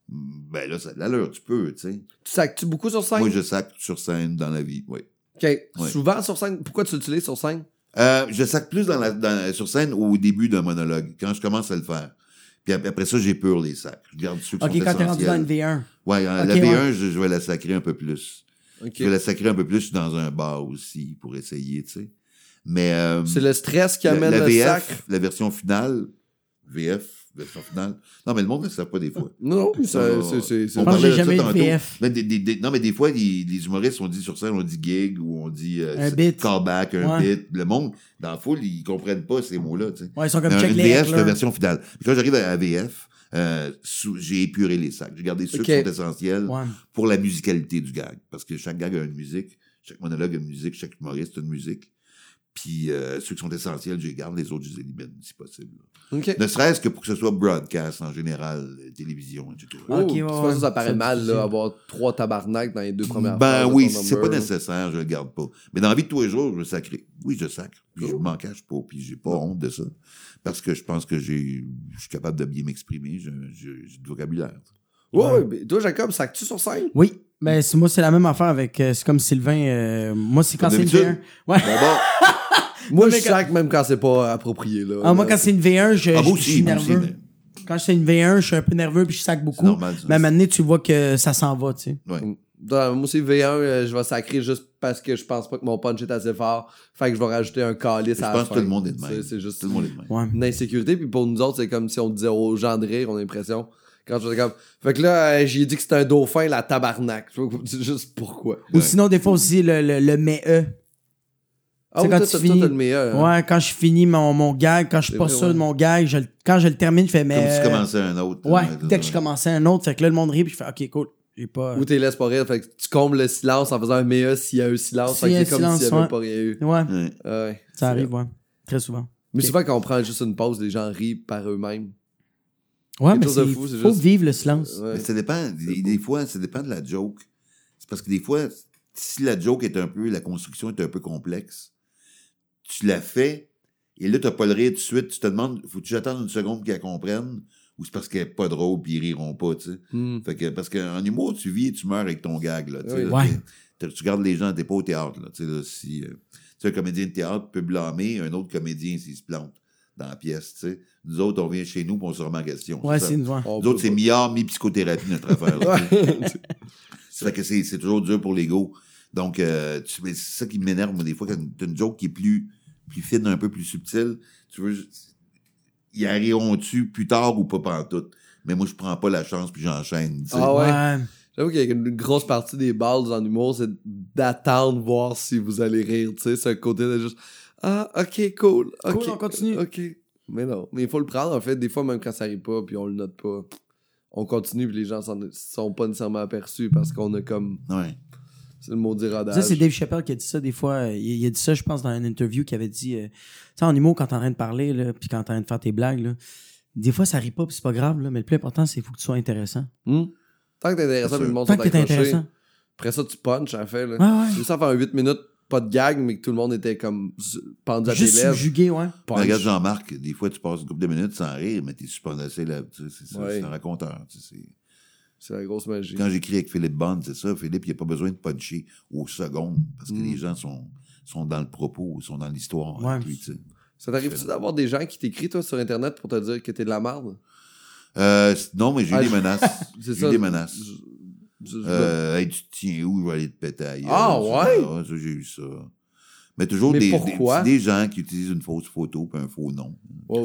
ben là, ça a de l'allure, tu peux, tu sais. Tu sacs-tu beaucoup sur scène? Moi, je sac sur scène dans la vie, oui. Ok. Ouais. Souvent sur scène? Pourquoi tu l'utilises sur scène? Euh, je sac plus dans la, dans- sur scène au début d'un monologue, quand je commence à le faire. Puis ap- après ça, j'ai peur les sacs. Je garde ceux qui Ok, sont quand t'es rendu dans une V1. Ouais, euh, la V1, ouais. je, je vais la sacrer un peu plus. Ok. Je vais la sacrer un peu plus dans un bar aussi, pour essayer, tu sais. Mais... euh, C'est le stress qui la, amène la le VF, sac? la version finale, VF, version finale. Non, mais le monde ne sait pas des fois. Non, ça- c'est- c'est. c'est- on parlait ça jamais tantôt. VF. Mais des- des- des- non, mais des fois, les, les humoristes, on dit sur scène, on dit gig ou on dit euh, Un bit. callback, un Ouais. bit. Le monde, dans la foule, ils comprennent pas ces mots-là. tu sais. Ouais, ils sont comme check une les VF, c'est la version finale. Puis Quand j'arrive à la VF, euh, sous- j'ai épuré les sacs. J'ai gardé ceux qui sont essentiels Ouais. pour la musicalité du gag. Parce que chaque gag a une musique, chaque monologue a une musique, chaque humoriste a une musique. Puis euh, ceux qui sont essentiels, je les garde, les autres, je les élimine, si possible. Ok. Ne serait-ce que pour que ce soit broadcast en général, euh, télévision, etc. Oh, Ok, tu ouais, penses ouais. que ça paraît Ça, mal, là, avoir trois tabarnak dans les deux premières Ben oui, c'est pas nécessaire, je le garde pas. Mais dans la vie de tous les jours, je veux sacrer. Oui, je sacre. Puis je m'en cache pas, puis j'ai pas honte de ça. Parce que je pense que j'ai, je suis capable de bien m'exprimer, j'ai du vocabulaire. Ouais, Ouais. ouais, mais toi, Jacob, sacs-tu sur scène? Oui. Ben, moi, c'est la même affaire avec. euh, c'est comme Sylvain. euh, moi, c'est quand Comme c'est une d'habitude. V1. Ouais. Bon, bon. Moi, Non, je mais quand- sac même quand c'est pas approprié, là. Ah, moi, quand c'est une V1, je, Ah, je- moi je suis aussi, aussi, nerveux. mais Quand c'est une V1, je suis un peu nerveux puis je sac c'est beaucoup. normal. Mais à un moment donné, tu vois que ça s'en va, tu sais. Ouais. Dans- moi aussi, V1, euh, je vais sacrer juste parce que je pense pas que mon punch est assez fort. Fait que je vais rajouter un calice Je à la pense que tout le monde est de même. C'est- juste Tout le monde est de même. Ouais. une insécurité. Puis pour nous autres, c'est comme si on disait aux gens de rire, on a l'impression. Quand je comme. Fait que là, euh, j'ai dit que c'était un dauphin, la tabarnak. Je sais juste pourquoi. Ou sinon, des fois aussi, le, le, le mais-e. Ah, oui, quand toi, tu toi, finis- t'as le meilleur. hein. Ouais, quand je finis mon, mon gag, quand je suis pas vrai, sûr ouais. de mon gag, je, quand je le termine, je fais mais. Comme si tu commençais un autre. Ouais, dès que je commençais un autre, fait que là, le monde rit puis je fais ok, cool. J'ai pas. Ou t'es laisse pas rire. Fait que tu combles le silence en faisant un méa s'il y a un silence. S'il Fait y a que c'est comme silence, s'il y avait ouais. pas rien eu. Ouais, Ouais. Ouais. ça arrive, ouais. Très souvent. Mais souvent, quand on prend juste une pause, les gens rient par eux-mêmes. Ouais, Quelque mais c'est fou, faut juste- vivre le silence. Ouais. Mais ça dépend. Des, des fois, ça dépend de la joke. C'est parce que des fois, si la joke est un peu, la construction est un peu complexe, tu la fais, et là, t'as pas le rire tout de suite, tu te demandes, faut-tu attendre une seconde qu'elle comprenne, ou c'est parce qu'elle est pas drôle puis ils riront pas, tu sais. Hmm. Fait que, parce qu'en humour, tu vis et tu meurs avec ton gag, là. tu sais, Oui. là, Ouais. t'es- t'es- Tu gardes les gens, t'es pas au théâtre, là. Tu sais, là, si, euh, tu sais, un comédien de théâtre peut blâmer un autre comédien s'il se plante dans la pièce, tu sais. Nous autres, on vient chez nous pis on se remet en question. Ouais, c'est une Nous autres, c'est pas. milliard, mi-psychothérapie, notre affaire. Ça fait que c'est c'est toujours dur pour l'ego. Donc, euh, c'est ça qui m'énerve, moi, des fois, quand t'as une joke qui est plus, plus fine, un peu plus subtile, tu veux, y arriveront-tu plus tard ou pas pantoute? Mais moi, je prends pas la chance puis j'enchaîne, tu sais. Ah ouais? Ouais. J'avoue qu'il y a une grosse partie des balles en humour, c'est d'attendre voir si vous allez rire, tu sais. C'est un côté de juste, ah, ok, cool. ok, Cool, on continue. Ok. Mais non. Mais il faut le prendre, en fait. Des fois, même quand ça arrive pas, puis on le note pas, on continue, puis les gens s'en sont pas nécessairement aperçus parce qu'on a comme. Ouais. C'est le maudit rodage. Ça, c'est Dave Chappelle qui a dit ça des fois. Il, il a dit ça, je pense, dans une interview qui avait dit euh, Tu sais, en humour, quand t'es en train de parler, là, puis quand t'es en train de faire tes blagues, là, des fois, ça rit pas, puis c'est pas grave, là, mais le plus important, c'est qu'il faut que tu sois intéressant. Hmm? Tant que t'es intéressant, puis le monde Tant que t'es intéressant. Après ça, tu punches, en fait. Là. Ouais, ouais. J'ai ça faire 8 minutes, pas de gag, mais que tout le monde était comme pendu à tes Juste lèvres. subjugué, ouais. Punch. Regarde Jean-Marc, des fois, tu passes une couple de minutes sans rire, mais t'es suspendu à ses lèvres, tu sais, c'est ça, Ouais. c'est un raconteur, tu sais, c'est- la grosse magie. Quand j'écris avec Philippe Bond, c'est ça. Philippe, il n'a pas besoin de puncher aux secondes parce que Mm. les gens sont, sont dans le propos, sont dans l'histoire Ouais. Ça t'arrive-tu d'avoir des gens qui t'écrivent, toi, sur Internet pour te dire que t'es de la merde? Euh, non, mais j'ai eu Ah, des menaces. C'est J'ai eu des menaces. Je- je- je- Euh, hey, tu te tiens où? Je vais aller te péter ailleurs. Ah, ouais? j'ai eu ça. Mais toujours Mais des, pourquoi? des, des gens qui utilisent une fausse photo puis un faux nom.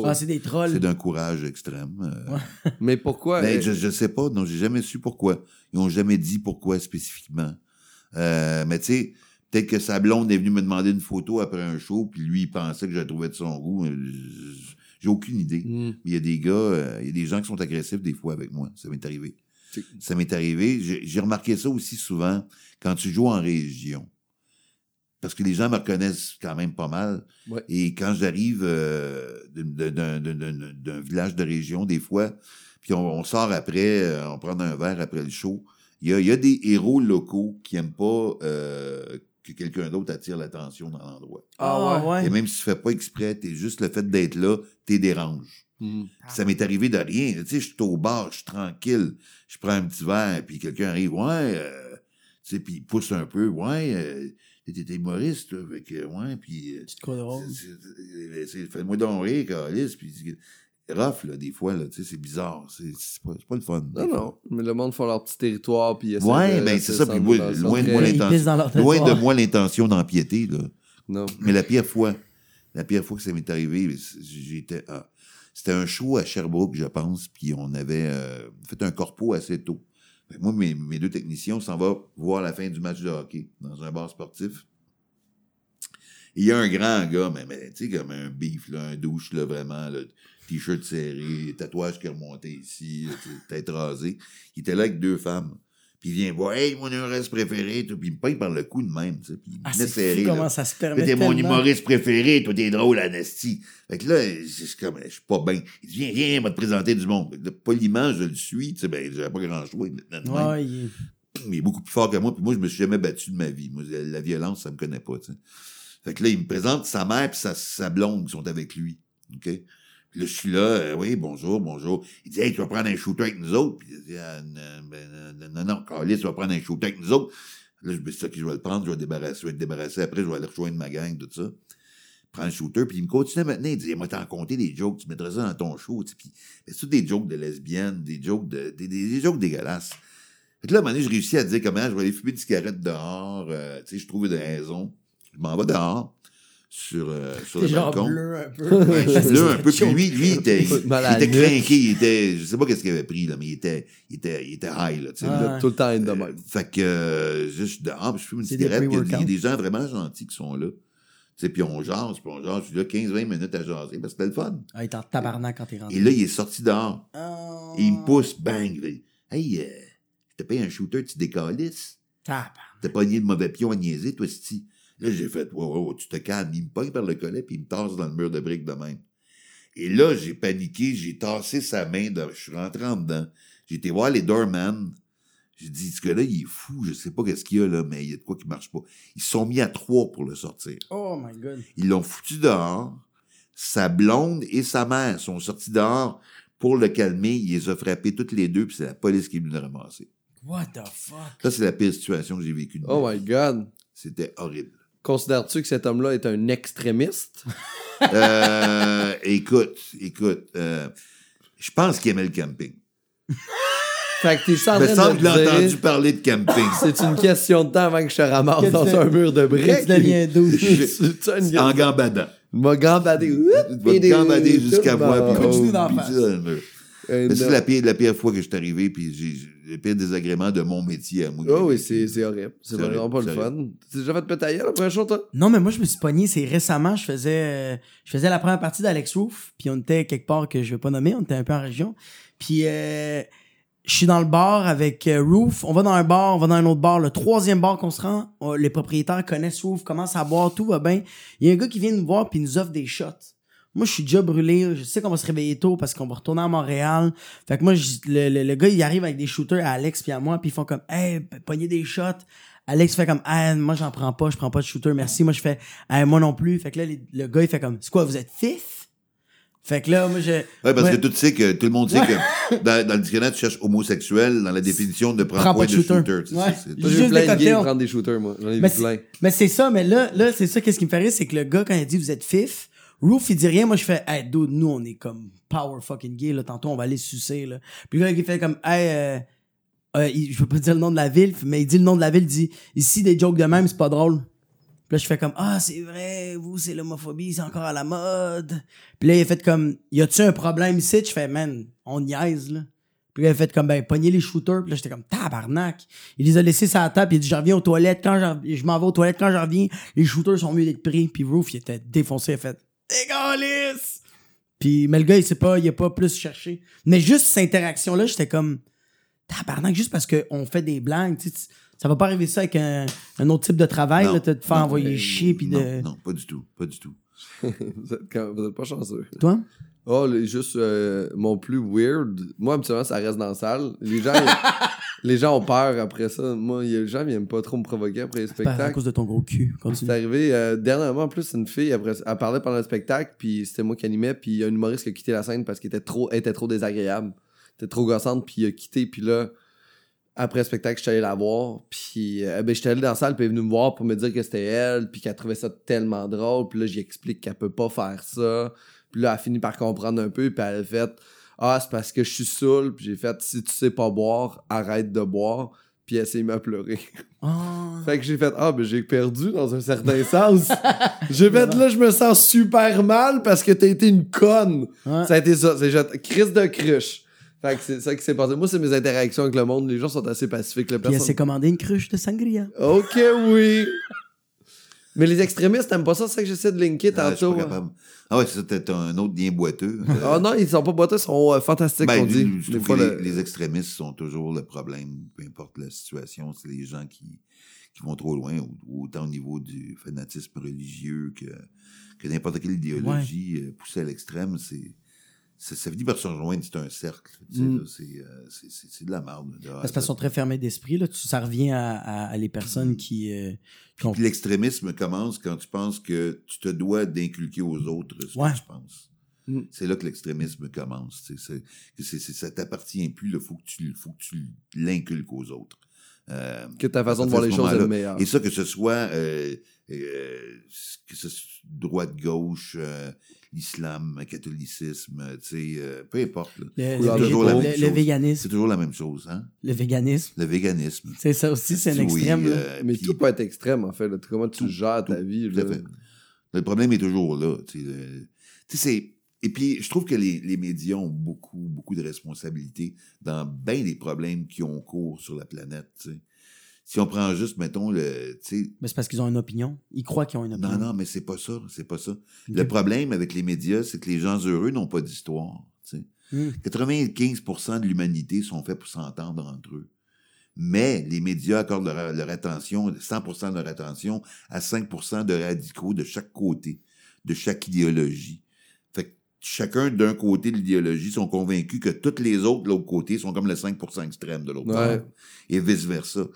Ah, c'est des trolls. C'est d'un courage extrême. euh. Ouais. Mais pourquoi? Ben, euh, je, je sais pas, non, j'ai jamais su pourquoi. Ils ont jamais dit pourquoi spécifiquement. Euh, mais tu sais, peut-être que sa blonde est venue me demander une photo après un show, puis lui, il pensait que je la trouvais de son goût. J'ai aucune idée. hmm. Il y a des gars, euh, il y a des gens qui sont agressifs des fois avec moi. Ça m'est arrivé. Ça m'est arrivé. J'ai j'ai remarqué ça aussi souvent quand tu joues en région. Parce que les gens me reconnaissent quand même pas mal. Ouais. Et quand j'arrive euh, d'un- d'un d'un- d'un- d'un village de région, des fois, puis on, on sort après, euh, on prend un verre après le show, il y a, il y a des héros locaux qui aiment pas euh, que quelqu'un d'autre attire l'attention dans l'endroit. Ah ouais? Et même si tu fais pas exprès, t'es juste le fait d'être là, t'es dérange. Hmm. Ça m'est arrivé de rien. Tu sais, je suis au bar, je suis tranquille. Je prends un petit verre, puis quelqu'un arrive, ouais, euh, tu sais, puis il pousse un peu, ouais, t'es humoriste, toi, fait que, ouais, puis... euh, Tu te crois drôle. c'est- c'est- c'est- Fais-moi donc rire, Carlis, puis... Rough, là, des fois, là, tu sais, c'est bizarre. C'est c'est pas, c'est pas le fun. Non, non. Mais le monde font leur petit territoire, puis Ouais, de ben, c'est ça, puis sans loin de moi l'intention- Loin de moi l'intention d'empiéter, là. Non. Mais la pire fois, la pire fois que ça m'est arrivé, j'étais, ah, c'était un show à Sherbrooke, je pense, puis on avait euh, fait un corpo assez tôt. Que moi, mes, mes deux techniciens, s'en va voir la fin du match de hockey dans un bar sportif. Il y a un grand gars, mais, mais tu sais, comme un là, un douche, là, vraiment, t-shirt serré, tatouage qui ici, là, tu sais, tête rasée. Il était là avec deux femmes. Puis il vient voir, hey, mon humoriste préféré, puis il me paye par le cou de même, tu sais, puis il me Ah, c'est serré. comment ça se permet t'es mon humoriste préféré, toi, t'es drôle, Anastie. Fait que là, je suis comme, je suis pas bien. Il dit, viens, viens, va te présenter du monde. Là, poliment, je le suis, tu sais, ben, j'avais pas grand choix. maintenant, Ouais, il- il est beaucoup plus fort que moi, puis moi, je me suis jamais battu de ma vie. Moi, la, la violence, ça me connaît pas, tu sais. Fait que là, il me présente sa mère puis sa, sa blonde qui sont avec lui. OK? Là, je suis là, euh, oui, bonjour, bonjour. Il dit, hey, tu vas prendre un shooter avec nous autres. Puis il dit, ah, non, ben, non, non, Carlis, tu vas prendre un shooter avec nous autres. Là, je me suis dit, OK, je vais le prendre, je vais, débarrasser, je vais être débarrassé. Après, je vais aller rejoindre ma gang, tout ça. Prends le shooter, puis il me continue maintenant. Il dit, moi, t'en compté des jokes, tu mettrais ça dans ton show. Puis, c'est tout des jokes de lesbiennes, des jokes de, des, des, des jokes dégueulasses. Fait que là, à un moment donné, je réussis à dire comment je vais aller fumer une cigarette dehors. euh, tu sais, je trouve une raison. Je m'en vais dehors, sur, euh, sur le balcon. bleu un peu. Ouais, bleu un peu. Puis lui, lui, il était, il, il était craqué, il était, je sais pas qu'est-ce qu'il avait pris, là, mais il était, il était, il était high, là, tu sais. Ah, là. Tout le temps de Euh, même. fait que, euh, juste, je suis dehors, puis je fume une cigarette, il y a- il des gens vraiment gentils qui sont là. Tu sais, puis on jase, puis on jase, je suis là 15-20 minutes à jaser, parce que c'était le fun. Ah, il est en tabarnak quand t'es rentré. Et là, il est sorti dehors, Oh. et il me pousse, bang, il hey, euh, je te paye un shooter, tu décalisses. Tabarnak. T'as pogné de mauvais pion à niaiser, toi, c'ti. Là, j'ai fait, wow, tu te calmes. Il me pogne par le collet, puis il me tasse dans le mur de briques de même. Et là, j'ai paniqué, j'ai tassé sa main, de, je suis rentré en dedans. J'ai été voir les doorman. J'ai dit, ce gars-là, il est fou, je sais pas qu'est-ce qu'il y a, là, mais il y a de quoi qui marche pas. Ils se sont mis à trois pour le sortir. Oh my god. Ils l'ont foutu dehors. Sa blonde et sa mère sont sortis dehors pour le calmer. Il les a frappés toutes les deux, puis c'est la police qui est venue le ramasser. What the fuck? Ça, c'est la pire situation que j'ai vécue Oh my god. C'était horrible. Considères-tu que cet homme-là est un extrémiste? Euh, écoute, écoute, euh, je pense qu'il aimait le camping. Fait que t'es en me train semble de que j'ai entendu dire, parler de camping. c'est une question de temps avant que je te ramasse tu dans un mur de briques. Tu deviens douche. C'est en gambadant. m'a gambadé. Tu te gambader jusqu'à moi. Puis face. ça dans c'est la pire, la pire fois que je suis arrivé, puis j'ai j'ai- le pire désagrément de mon métier à moi. Oh oui, c'est horrible. C'est vraiment pas le fun. T'as déjà fait pétailler la première chose, toi? Non, mais moi, je me suis pogné, c'est récemment, je faisais, euh, je faisais la première partie d'Alex Roof, puis on était quelque part que je vais pas nommer, on était un peu en région. Puis, euh, je suis dans le bar avec euh, Roof, on va dans un bar, on va dans un autre bar, le troisième bar qu'on se rend, euh, les propriétaires connaissent Roof, commencent à boire, tout va bien. Il y a un gars qui vient nous voir, puis il nous offre des shots. Moi, je suis déjà brûlé. Je sais qu'on va se réveiller tôt parce qu'on va retourner à Montréal. Fait que moi, je- le, le- le gars, il arrive avec des shooters à Alex puis à moi, puis ils font comme, hey, pognez des shots. Alex fait comme, hey, moi, j'en prends pas, je prends pas de shooter, merci. Moi, je fais, hey, moi non plus. Fait que là, les- le gars, il fait comme, c'est quoi, vous êtes fif? Fait que là, moi, je. Ouais, parce Ouais. que tout, sais que, tout le monde sait que dans, dans le dictionnaire, tu cherches homosexuel, dans la définition de Prends prendre pas point de shooter. shooter. tu sais, Ouais. j'ai plein de prendre des shooters, moi. J'en ai Mais vu c'est, plein. mais c'est ça, mais là, là, c'est ça, qu'est-ce qui me fait rire, c'est que le gars, quand il dit, vous êtes fif, Roof, il dit rien, moi, je fais, hey, dude, nous, on est comme power fucking gay, là, tantôt, on va aller sucer, là. Puis gars, il fait comme, hey, euh, euh, je veux pas dire le nom de la ville, mais il dit le nom de la ville, il dit, ici, des jokes de même, c'est pas drôle. Puis là, je fais comme, ah, c'est vrai, vous, c'est l'homophobie, c'est encore à la mode. Puis là, il a fait comme, y a-tu un problème ici? Je fais, man, on niaise, là. Puis là, il fait comme, ben, pognez les shooters. Puis là, j'étais comme, tabarnak. Il les a laissés sur la table. Il a dit, je reviens aux toilettes. Quand j'en- je m'en vais aux toilettes, quand je reviens, les shooters sont mieux d'être pris. Puis Roof, il était défoncé. Il a fait, dégueulasse! Puis, mais le gars, il sait pas, il a pas plus cherché. Mais juste cette interaction-là, j'étais comme, tabarnak, juste parce qu'on fait des blagues, tu sais, ça va pas arriver ça avec un, un autre type de travail, Non, là, de te faire non, envoyer euh, chier, puis non, de. Non, pas du tout, pas du tout. Vous êtes, quand- vous êtes pas chanceux. Toi? Oh, les- juste euh, mon plus weird. Moi, habituellement, ça reste dans la salle. Les gens, les gens ont peur après ça. Moi, il y a- les gens viennent pas trop me provoquer après les Pas à spectacles. cause de ton gros cul. C'est Continue. arrivé euh, dernièrement en plus une fille après elle parlait pendant le spectacle puis c'était moi qui animais puis il y a un humoriste qui a quitté la scène parce qu'il était trop elle était trop désagréable était trop gossante puis il a quitté puis là après le spectacle j'étais allé la voir puis euh, ben j'étais allé dans la salle puis elle est venue me voir pour me dire que c'était elle puis qu'elle trouvait ça tellement drôle puis là j'y explique qu'elle peut pas faire ça puis là elle a fini par comprendre un peu puis elle a fait ah c'est parce que je suis saoul puis j'ai fait si tu sais pas boire arrête de boire puis elle s'est mise à pleurer Ah. fait que j'ai fait Ah, ben j'ai perdu dans un certain sens. j'ai fait là, je me sens super mal parce que t'as été une conne. Ouais. Ça a été ça. C'est juste crise de cruche. Fait que c'est ça qui s'est passé. Moi, c'est mes interactions avec le monde. Les gens sont assez pacifiques. La Puis elle s'est commandé une cruche de sangria. Ok, oui. Mais les extrémistes, t'aimes pas ça? C'est ça que j'essaie de linker Ah, tantôt. capable. Ah ouais, c'est ça, t'as un autre lien boiteux. Ah non, ils sont pas boiteux, ils sont euh, fantastiques, Ben, on dit. le- les, les extrémistes sont toujours le problème, peu importe la situation. C'est les gens qui, qui vont trop loin, au- autant au niveau du fanatisme religieux que, que n'importe quelle idéologie euh, poussée à l'extrême. C'est, ça, ça finit par se rejoindre, c'est un cercle. Mm. c'est, euh, c'est, de la merde. de sont très fermés d'esprit. Là. Tu- Ça revient à, à- à les personnes qui, euh, qui ont l'extrémisme commence quand tu penses que tu te dois d'inculquer aux autres ce Ouais. que tu penses. Mm. C'est là que l'extrémisme commence. C'est, c'est- ça t'appartient plus. Il faut que tu, faut que tu l'inculques aux autres. Euh, que ta façon de voir les choses est le meilleur. Et ça, que ce soit euh, euh, que ce soit droite-gauche, euh, l'islam, catholicisme, euh, tu sais, euh, peu importe. là. le, la même véganisme. C'est toujours la même chose, hein? Le véganisme. Le véganisme. C'est ça aussi, c'est un Oui, extrême. euh, Mais puis- tout peut être extrême, en fait. là. Comment tu Tout, gères ta vie. Tout à là. fait. Le problème est toujours là. Tu sais, le- tu sais, c'est- Et puis, je trouve que les, les médias ont beaucoup, beaucoup de responsabilités dans bien des problèmes qui ont cours sur la planète. tu sais. Si on prend juste, mettons, le. tu sais, Mais c'est parce qu'ils ont une opinion. Ils croient qu'ils ont une opinion. Non, non, mais c'est pas ça. C'est pas ça. Le problème avec les médias, c'est que les gens heureux n'ont pas d'histoire. tu sais. Hmm. 95% de l'humanité sont faits pour s'entendre entre eux. Mais les médias accordent leur, leur attention, 100% de leur attention, à 5% de radicaux de chaque côté, de chaque idéologie. Fait que chacun d'un côté de l'idéologie sont convaincus que toutes les autres de l'autre côté sont comme le 5% extrême de l'autre Ouais. Et vice-versa.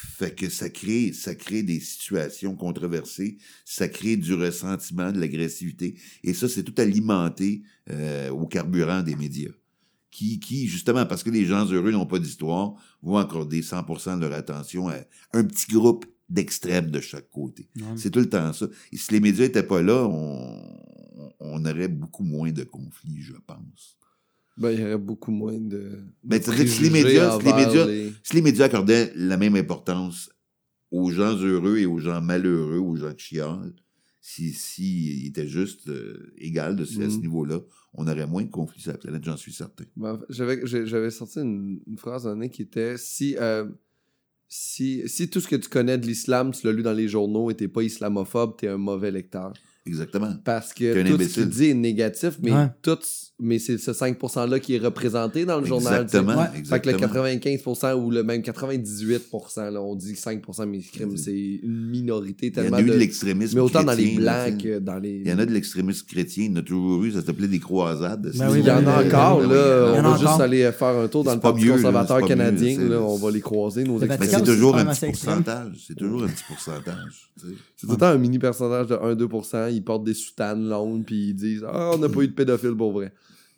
Fait que ça crée, ça crée des situations controversées, ça crée du ressentiment, de l'agressivité. Et ça, c'est tout alimenté euh, au carburant des médias. Qui, qui, justement, parce que les gens heureux n'ont pas d'histoire, vont accorder 100% de leur attention à un petit groupe d'extrêmes de chaque côté. C'est tout le temps ça. Et si les médias étaient pas là, on, on aurait beaucoup moins de conflits, je pense. Ben, il y aurait beaucoup moins de. Ben, que si les médias- si les médias- les- Si les médias accordaient la même importance aux gens heureux et aux gens malheureux, aux gens qui chialent, si, si ils étaient juste euh, égal de ce, à ce Mhm. niveau-là, on aurait moins de conflits sur la planète, j'en suis certain. Ben, j'avais, sorti une, une phrase année qui était si, euh, si, si tout ce que tu connais de l'islam, tu l'as lu dans les journaux et t'es pas islamophobe, t'es un mauvais lecteur. Exactement. Parce que tout ce imbécile. qu'il dit est négatif, mais, Ouais. tout, mais c'est ce 5%-là qui est représenté dans le journal. Exactement. Ouais. Fait que le exactement. 95% ou le même 98%, là, on dit 5% mais crime, c'est une minorité Il y en tellement a eu de... de l'extrémisme Mais autant dans les là, blancs que dans les... Il y en a de l'extrémisme chrétien, il y en a toujours eu, ça s'appelait des croisades. Ben oui, Il y en ben a encore, ben oui, là. il y en a On en va a juste encore. aller faire un tour dans le Parti là, conservateur canadien. là, on va les croiser, nos extrémistes. C'est toujours un petit pourcentage. C'est toujours un petit pourcentage. tu sais. C'est tout le temps un mini personnage de 1-2%. Ils portent des soutanes longues, puis ils disent Ah, on n'a pas eu de pédophile pour vrai.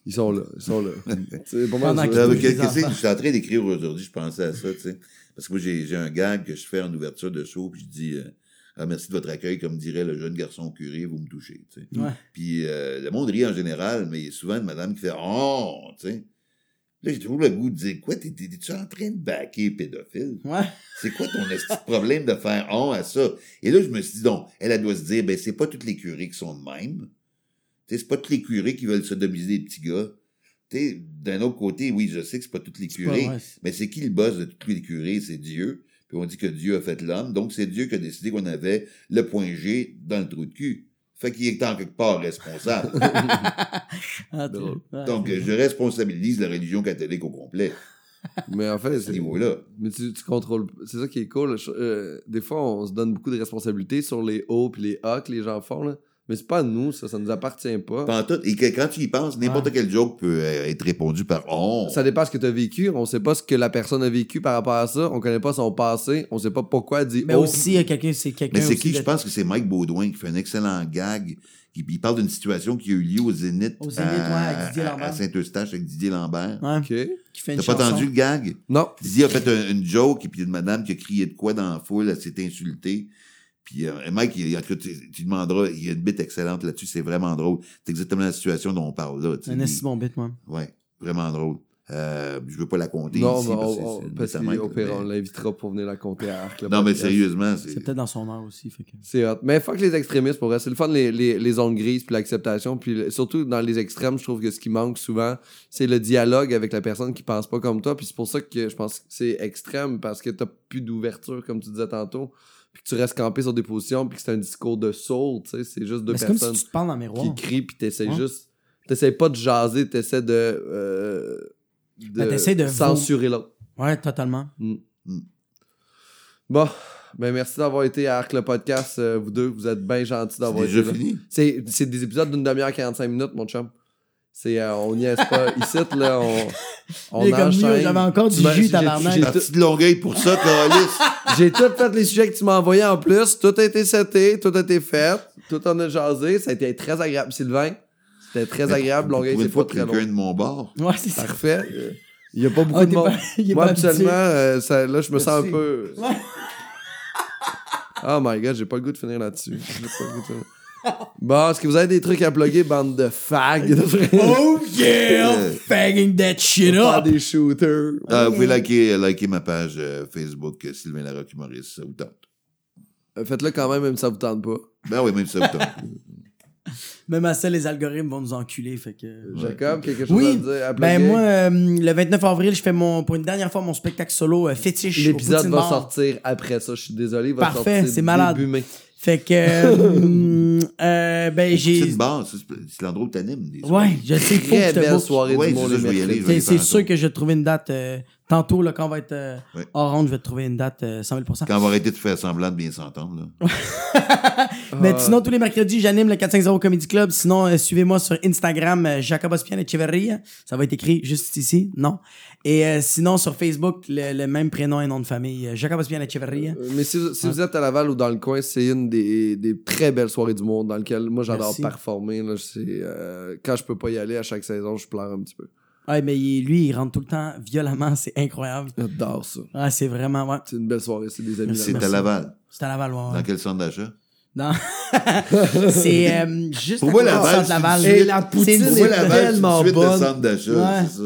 Ils sont là. Ils sont là. c'est qu'est-ce que. Je suis en train d'écrire aujourd'hui, je pensais à ça, tu sais. Parce que moi, j'ai j'ai un gag que je fais en ouverture de show, puis je dis euh, Ah, merci de votre accueil, comme dirait le jeune garçon curé, vous me touchez, tu sais. Ouais. Puis euh, le monde rit en général, mais il y a souvent une madame qui fait Oh, tu sais. Là, j'ai toujours le goût de dire Quoi, t'es- t'es- t'es-tu en train de baquer pédophile? Ouais. C'est quoi ton problème de faire on à ça? Et là, je me suis dit, donc, elle, elle doit se dire, ben, c'est pas toutes les curés qui sont de même. C'est pas tous les curés qui veulent sodomiser les petits gars. D'un autre côté, oui, je sais que c'est pas tous les pas- curés. ouais, Mais c'est qui le boss de tous les curés? C'est Dieu. Puis on dit que Dieu a fait l'homme. Donc, c'est Dieu qui a décidé qu'on avait le point G dans le trou de cul. Fait qu'il est en quelque part responsable. Ah, ouais. Donc, je responsabilise la religion catholique au complet, Mais en fait, c'est. niveau-là. Mais tu, tu contrôles. C'est ça qui est cool. Je- euh, des fois, on se donne beaucoup de responsabilités sur les hauts puis les A que les gens font. Là. Mais c'est pas à nous, ça. Ça nous appartient pas. Pas en tout. Et que quand tu y penses, n'importe Ouais. quel joke peut euh, être répondu par on. Ça dépend de ce que tu as vécu. On sait pas ce que la personne a vécu par rapport à ça. On connaît pas son passé. On sait pas pourquoi elle dit Mais oh. aussi, il y a quelqu'un, c'est quelqu'un. Mais c'est qui? de- Je pense que c'est Mike Baudouin qui fait un excellent gag. Qui, il parle d'une situation qui a eu lieu au Zénith, Au Zénith, à, ouais, avec Didier à- Lambert. à Saint-Eustache avec Didier Lambert. Ouais, Ok. qui fait une T'as pas entendu le gag? Non. Didier a fait un- une joke et puis il y a une madame qui a crié de quoi dans la foule, elle s'est insultée. Puis euh, Mike, il, en tout cas, tu, tu demanderas, il y a une bite excellente là-dessus, c'est vraiment drôle. C'est exactement la situation dont on parle là. Un assez bon bit, moi. Ouais, vraiment drôle. Euh, je veux pas la compter Non, ici, mais parce on- que on- on l'invitera pour venir la compter à Arc. Non, mais sérieusement, C'est c'est... peut-être dans son heure aussi. Fait que... C'est hot. Mais fuck les extrémistes pour vrai. C'est le fun, les, les, les zones grises, puis l'acceptation. Puis surtout dans les extrêmes, je trouve que ce qui manque souvent, c'est le dialogue avec la personne qui pense pas comme toi. Puis c'est pour ça que je pense que c'est extrême, parce que t'as plus d'ouverture, comme tu disais tantôt. Puis que tu restes campé sur des positions, puis que c'est un discours de sourd, tu sais. C'est juste deux Mais c'est comme si personnes tu te parles dans le miroir. qui crient, puis t'essayes Ouais. juste. T'essayes pas de jaser, t'essaies de. euh, de Ben, t'essaies de censurer l'autre. Ouais, totalement. Bon, ben merci d'avoir été à Arc le podcast, euh, vous deux. Vous êtes bien gentils d'avoir été déjà là. fini? C'est, c'est des épisodes d'une demi-heure 45 minutes, mon chum. C'est, euh, on niaise pas. Ici, là, on, on Il est comme enchaîne. mieux, j'avais encore du jus, j'ai- tabarnak. j'ai Parti de Longueuil pour ça. J'ai tout fait les sujets que tu m'as envoyés en plus. Tout a été seté, tout a été fait. Tout en a jasé. Ça a été très agréable. Sylvain, c'était très agréable. Longueuil, c'est pas très long. de mon bord. Ouais, c'est ça. Parfait. Il y a pas beaucoup Ah, de t'es monde. pas- est Moi, habituellement, euh, ça- là, je me sens un peu... Ouais. Oh my god, j'ai pas le goût de finir là-dessus. J'ai pas le goût de finir. Bon, est-ce que vous avez des trucs à plugger, bande de fags? Oh yeah! Euh, Fagging that shit up! des shooters. Ah, vous pouvez liker, liker ma page euh, Facebook, euh, Sylvain Larocque Humoriste, ça vous tente. Euh, Faites-le quand même, même si ça vous tente pas. Ben oui, même si ça vous tente. Même à ça, les algorithmes vont nous enculer. Fait que... Jacob, quelque chose Oui. à dire? à Ben plugger? moi, euh, le 29 avril, je fais mon, pour une dernière fois mon spectacle solo euh, fétiche. au L'épisode Poutine va Bar. sortir après ça. Je suis désolé, il va Parfait, sortir c'est malade. début mai. Fait que, euh, euh, ben C'est j'ai, une base, c'est c'est l'endroit où t'animes. ouais, je sais, il faut que belle book. soirée Ouais, du c'est monde ça, les je vais y aller, mercredis. je vais y C'est, faire c'est un sûr tour. que je vais trouver une date euh, tantôt là, quand on va être euh, Ouais. ronde, je vais te trouver une date euh, 100 000 Quand on va arrêter de faire semblant de bien s'entendre, là. Mais Ah. sinon, tous les mercredis, j'anime le 450 Comedy Club. Sinon, euh, suivez-moi sur Instagram, euh, Jacob Ospian Echeverria. Ça va être écrit juste ici, non? Et euh, sinon, sur Facebook, le, le même prénom et nom de famille, euh, Jacob Ospian Echeverria. Euh, Mais si, vous- êtes à Laval ou dans le coin, c'est une des, des très belles soirées du monde dans lequel moi j'adore Merci. performer. Là, C'est, euh, quand je peux pas y aller à chaque saison, je pleure un petit peu. Ouais, mais il- lui, il rentre tout le temps violemment, c'est incroyable. J'adore ça. Ah, c'est vraiment, ouais. C'est une belle soirée, c'est des amis. C'est à Laval. C'est à Laval, ouais, ouais. Dans quel centre d'achat? Non. c'est euh, juste Pour à côté du Laval, centre Laval. Et la poutine une tellement bonne. d'achat, Ouais. c'est ça.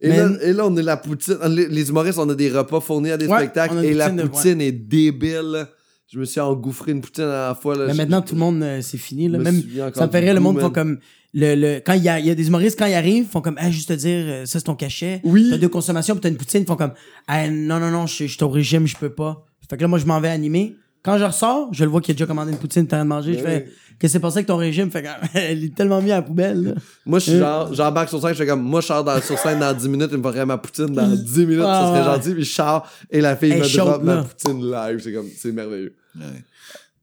Et, Mais- là, et là, on est la poutine. Les, les humoristes, on a des repas fournis à des Ouais, spectacles et la poutine de- est débile. Je me suis engouffré une poutine à la fois. Là. Mais Je- maintenant, tout le monde, euh, c'est fini. Là. me Même, ça me rire, le monde font comme. Le, le, quand il y a, il y a des humoristes, quand ils arrivent, font comme, ah, juste te dire, euh, ça c'est ton cachet. Oui. T'as deux consommations, puis t'as une poutine, ils font comme, ah, non, non, non, je je suis au régime, je peux pas. Fait que là, moi, je m'en vais animer. Quand je ressors, je le vois qu'il a déjà commandé une poutine, t'as rien de manger. Je fais, qu'est-ce que c'est passé avec ton régime? Fait que, elle est tellement mis à la poubelle, là. Moi, je suis Euh. genre, j'embarque sur scène, je fais comme, moi, je sors dans- sur scène dans 10 minutes, il me ferait ma poutine dans 10 minutes, Ah, ça serait ouais. gentil, puis je sors et la fille Elle me drop ma poutine live. C'est comme, c'est merveilleux. Ouais.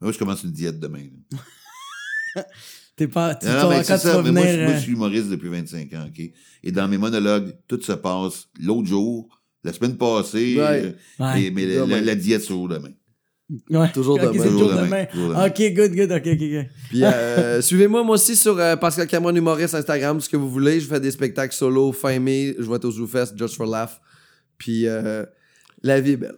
Moi, je commence une diète demain. T'es pas, tu Non, non, mais quand c'est tu vas ça. Mais moi, je- moi, euh, je suis humoriste depuis 25 ans, OK? Et dans mes monologues, tout se passe l'autre jour, la semaine passée, Ouais. euh, Ouais. et- mais la- la diète sur demain. Ouais. Toujours Ok, demain. c'est Toujours toujours demain. demain. Toujours demain. Ok, good, good, ok, ok, ok. Puis euh, suivez-moi moi aussi sur euh, Pascal Cameron Humoriste Instagram, ce que vous voulez. Je fais des spectacles solo fin mai. Je vais être au ZooFest Just for Laugh. Puis euh, la vie est belle.